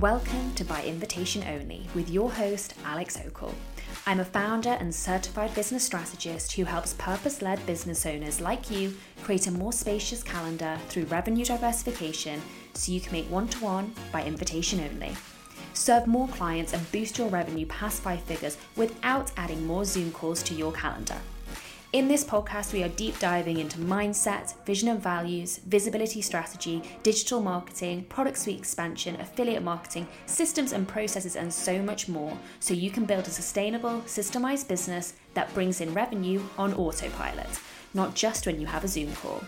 Welcome to By Invitation Only with your host, Alex Okell. I'm a founder and certified business strategist who helps purpose led business owners like you create a more spacious calendar through revenue diversification so you can make one to one by invitation only. Serve more clients and boost your revenue past five figures without adding more Zoom calls to your calendar. In this podcast, we are deep diving into mindset, vision and values, visibility strategy, digital marketing, product suite expansion, affiliate marketing, systems and processes, and so much more so you can build a sustainable, systemized business that brings in revenue on autopilot, not just when you have a Zoom call.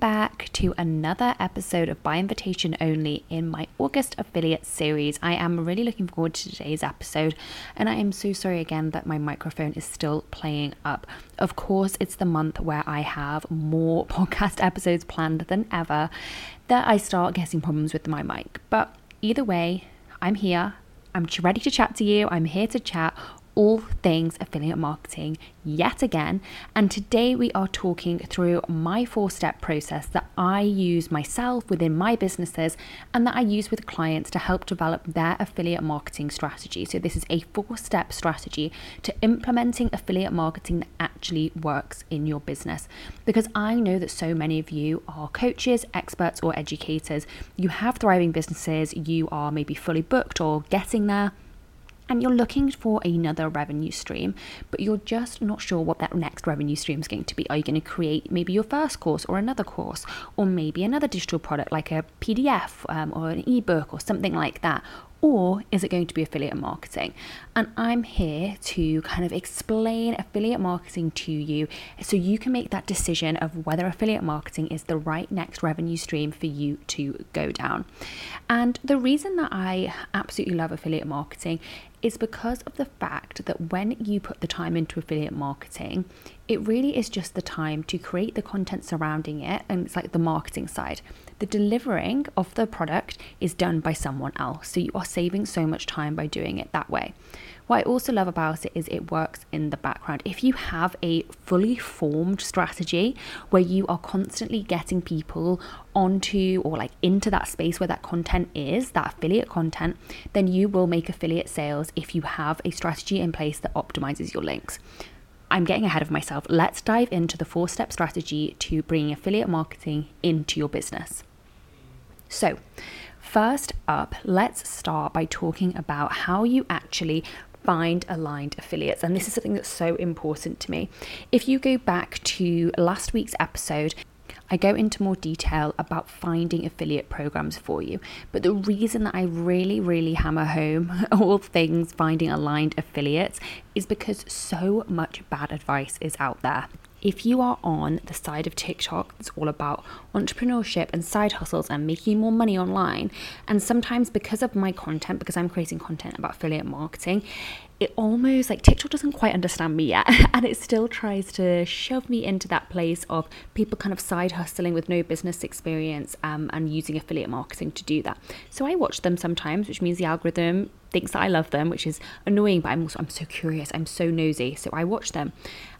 Back to another episode of By Invitation Only in my August affiliate series. I am really looking forward to today's episode, and I am so sorry again that my microphone is still playing up. Of course, it's the month where I have more podcast episodes planned than ever that I start getting problems with my mic. But either way, I'm here. I'm ready to chat to you. I'm here to chat all things affiliate marketing yet again. And today we are talking through my four step process that I use myself within my businesses and that I use with clients to help develop their affiliate marketing strategy. So, this is a four step strategy to implementing affiliate marketing that actually works in your business. Because I know that so many of you are coaches, experts, or educators. You have thriving businesses, you are maybe fully booked or getting there and you're looking for another revenue stream, but you're just not sure what that next revenue stream is going to be. Are you going to create maybe your first course or another course, or maybe another digital product like a PDF um, or an ebook or something like that? Or is it going to be affiliate marketing? And I'm here to kind of explain affiliate marketing to you so you can make that decision of whether affiliate marketing is the right next revenue stream for you to go down. And the reason that I absolutely love affiliate marketing is because of the fact that when you put the time into affiliate marketing, it really is just the time to create the content surrounding it, and it's like the marketing side. The delivering of the product is done by someone else, so you are saving so much time by doing it that way. What I also love about it is it works in the background. If you have a fully formed strategy where you are constantly getting people onto or like into that space where that content is, that affiliate content, then you will make affiliate sales if you have a strategy in place that optimizes your links. I'm getting ahead of myself. Let's dive into the four step strategy to bringing affiliate marketing into your business. So, First up, let's start by talking about how you actually find aligned affiliates. And this is something that's so important to me. If you go back to last week's episode, I go into more detail about finding affiliate programs for you. But the reason that I really, really hammer home all things finding aligned affiliates is because so much bad advice is out there if you are on the side of TikTok it's all about entrepreneurship and side hustles and making more money online, and sometimes because of my content, because I'm creating content about affiliate marketing, it almost like TikTok doesn't quite understand me yet, and it still tries to shove me into that place of people kind of side hustling with no business experience um, and using affiliate marketing to do that. So I watch them sometimes, which means the algorithm thinks that I love them, which is annoying, but I'm also I'm so curious, I'm so nosy, so I watch them.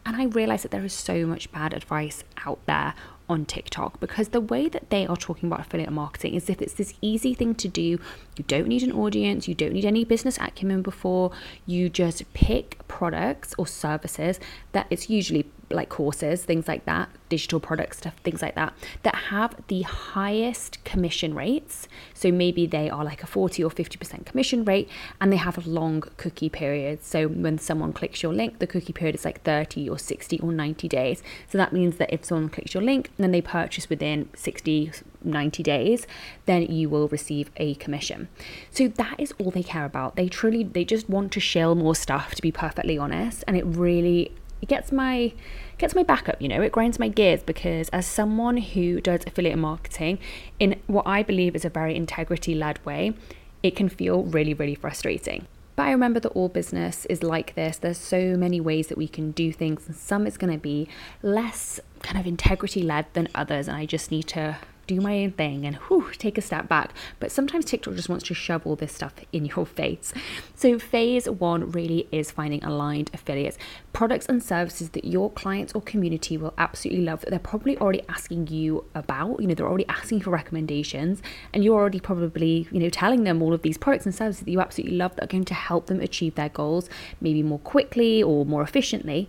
And I realize that there is so much bad advice out there on TikTok because the way that they are talking about affiliate marketing is if it's this easy thing to do. You don't need an audience, you don't need any business acumen before. You just pick products or services that it's usually like courses, things like that, digital product stuff, things like that, that have the highest commission rates. So maybe they are like a 40 or 50% commission rate and they have long cookie periods. So when someone clicks your link, the cookie period is like 30 or 60 or 90 days. So that means that if someone clicks your link and then they purchase within 60, 90 days, then you will receive a commission. So that is all they care about. They truly, they just want to shill more stuff, to be perfectly honest. And it really it gets my gets my back up you know? It grinds my gears because as someone who does affiliate marketing in what i believe is a very integrity led way it can feel really really frustrating. But i remember that all business is like this. There's so many ways that we can do things and some is going to be less kind of integrity led than others and i just need to do my own thing and whew, take a step back. But sometimes TikTok just wants to shove all this stuff in your face. So, phase one really is finding aligned affiliates, products and services that your clients or community will absolutely love, that they're probably already asking you about. You know, they're already asking for recommendations, and you're already probably, you know, telling them all of these products and services that you absolutely love that are going to help them achieve their goals maybe more quickly or more efficiently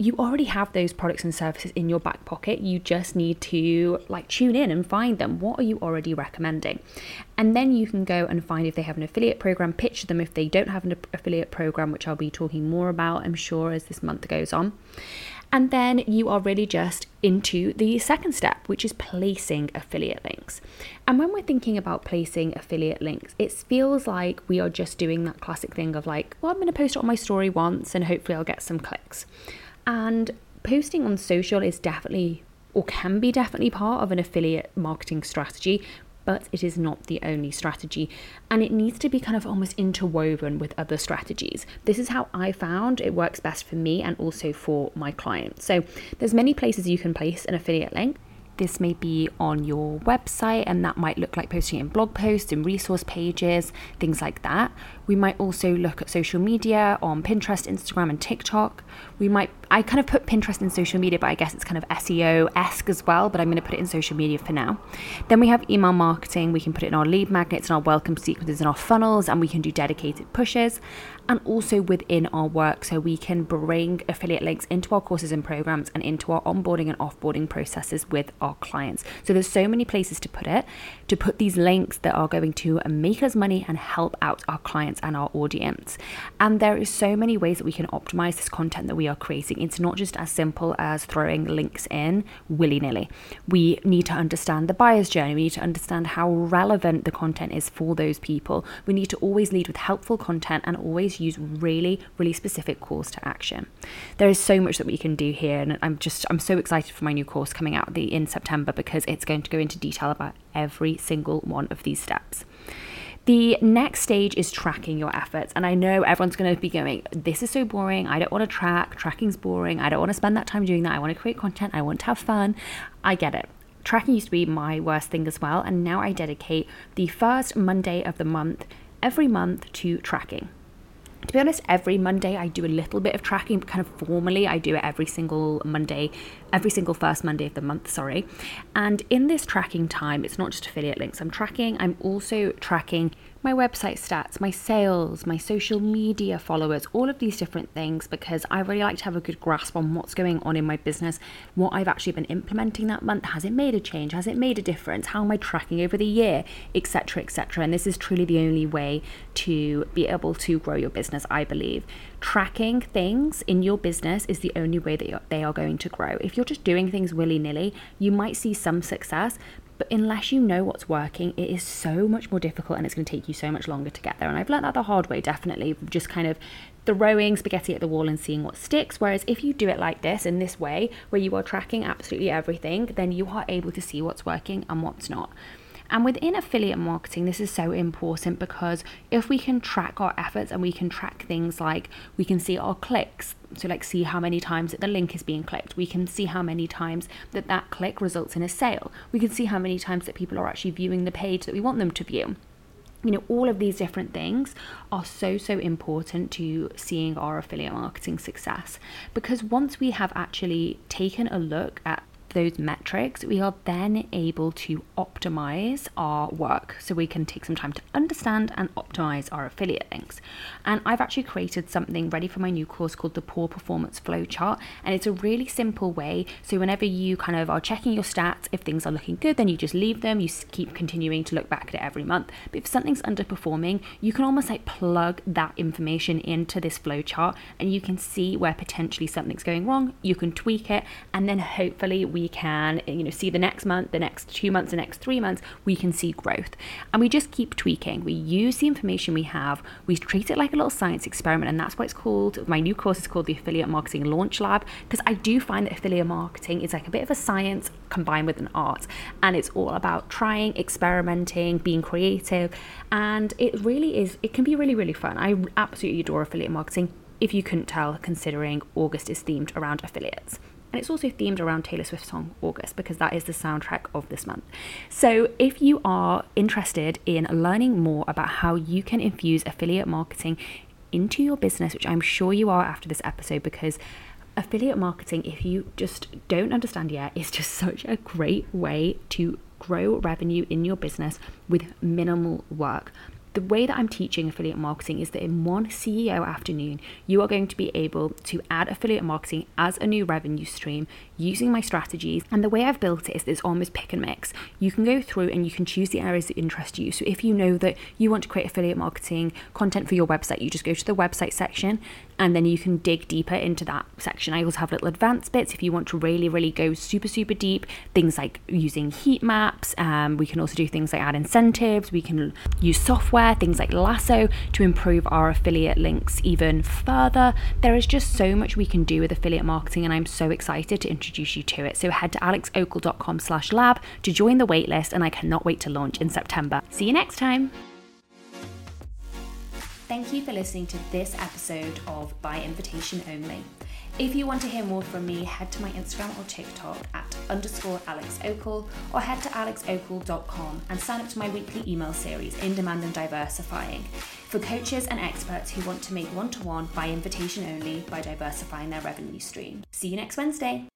you already have those products and services in your back pocket. You just need to like tune in and find them. What are you already recommending? And then you can go and find if they have an affiliate program, pitch them if they don't have an affiliate program, which I'll be talking more about, I'm sure, as this month goes on. And then you are really just into the second step, which is placing affiliate links. And when we're thinking about placing affiliate links, it feels like we are just doing that classic thing of like, well, I'm going to post it on my story once and hopefully I'll get some clicks. And posting on social is definitely or can be definitely part of an affiliate marketing strategy, but it is not the only strategy and it needs to be kind of almost interwoven with other strategies. This is how I found it works best for me and also for my clients. So there's many places you can place an affiliate link. This may be on your website, and that might look like posting in blog posts and resource pages, things like that. We might also look at social media on Pinterest, Instagram, and TikTok. We might, I kind of put Pinterest in social media, but I guess it's kind of SEO esque as well, but I'm going to put it in social media for now. Then we have email marketing. We can put it in our lead magnets and our welcome sequences and our funnels, and we can do dedicated pushes and also within our work. So we can bring affiliate links into our courses and programs and into our onboarding and offboarding processes with our clients. So there's so many places to put it, to put these links that are going to make us money and help out our clients and our audience. And there is so many ways that we can optimize this content that we are creating. It's not just as simple as throwing links in willy nilly. We need to understand the buyer's journey. We need to understand how relevant the content is for those people. We need to always lead with helpful content and always use really, really specific calls to action. There is so much that we can do here, and I'm just I'm so excited for my new course coming out the, in September because it's going to go into detail about every single one of these steps. The next stage is tracking your efforts. And I know everyone's going to be going, This is so boring. I don't want to track. Tracking's boring. I don't want to spend that time doing that. I want to create content. I want to have fun. I get it. Tracking used to be my worst thing as well. And now I dedicate the first Monday of the month every month to tracking to be honest, every Monday I do a little bit of tracking, but kind of formally I do it every single Monday, every single first Monday of the month, sorry. And in this tracking time, it's not just affiliate links I'm tracking, I'm also tracking my website stats, my sales, my social media followers, all of these different things because I really like to have a good grasp on what's going on in my business, what I've actually been implementing that month. Has it made a change? Has it made a difference? How am I tracking over the year? Etc. etc. And this is truly the only way to be able to grow your business, I believe. Tracking things in your business is the only way that they are going to grow. If you're just doing things willy nilly, you might see some success, but unless you know what's working, it is so much more difficult and it's going to take you so much longer to get there. And I've learned that the hard way, definitely, just kind of throwing spaghetti at the wall and seeing what sticks. Whereas if you do it like this, in this way, where you are tracking absolutely everything, then you are able to see what's working and what's not. And within affiliate marketing, this is so important because if we can track our efforts and we can track things like we can see our clicks, so like see how many times that the link is being clicked, we can see how many times that that click results in a sale, we can see how many times that people are actually viewing the page that we want them to view. You know all of these different things are so so important to seeing our affiliate marketing success. Because once we have actually taken a look at those metrics, we are then able to optimize our work. So we can take some time to understand and optimize our affiliate links. And I've actually created something ready for my new course called the Poor Performance Flow Chart. And it's a really simple way. So whenever you kind of are checking your stats, if things are looking good, then you just leave them. You keep continuing to look back at it every month. But if something's underperforming, you can almost like plug that information into this flow chart and you can see where potentially something's going wrong. You can tweak it and then hopefully we we can, you know, see the next month, the next two months, the next three months, we can see growth. And we just keep tweaking. We use the information we have, we treat it like a little science experiment, and that's what it's called. My new course is called the Affiliate Marketing Launch Lab, because I do find that affiliate marketing is like a bit of a science combined with an art. And it's all about trying, experimenting, being creative. And it really is, it can be really, really fun. I absolutely adore affiliate marketing if you couldn't tell, considering August is themed around affiliates. And it's also themed around Taylor Swift's song August because that is the soundtrack of this month. So if you are interested in learning more about how you can infuse affiliate marketing into your business, which I'm sure you are after this episode, because affiliate marketing, if you just don't understand yet, is just such a great way to grow revenue in your business with minimal work the way that I'm teaching affiliate marketing is that in one CEO afternoon, you are going to be able to add affiliate marketing as a new revenue stream using my strategies. And the way I've built it is this almost pick and mix. You can go through and you can choose the areas that interest you. So if you know that you want to create affiliate marketing content for your website, you just go to the website section and then you can dig deeper into that section. I also have little advanced bits if you want to really, really go super, super deep. Things like using heat maps. Um, we can also do things like add incentives. We can use software things like Lasso to improve our affiliate links even further. There is just so much we can do with affiliate marketing, and I'm so excited to introduce you to it. So head to alexokell.com slash lab to join the waitlist, and I cannot wait to launch in September. See you next time. Thank you for listening to this episode of By Invitation Only. If you want to hear more from me, head to my Instagram or TikTok at underscore Alex Okell or head to alexokell.com and sign up to my weekly email series, In Demand and Diversifying, for coaches and experts who want to make one to one by invitation only by diversifying their revenue stream. See you next Wednesday.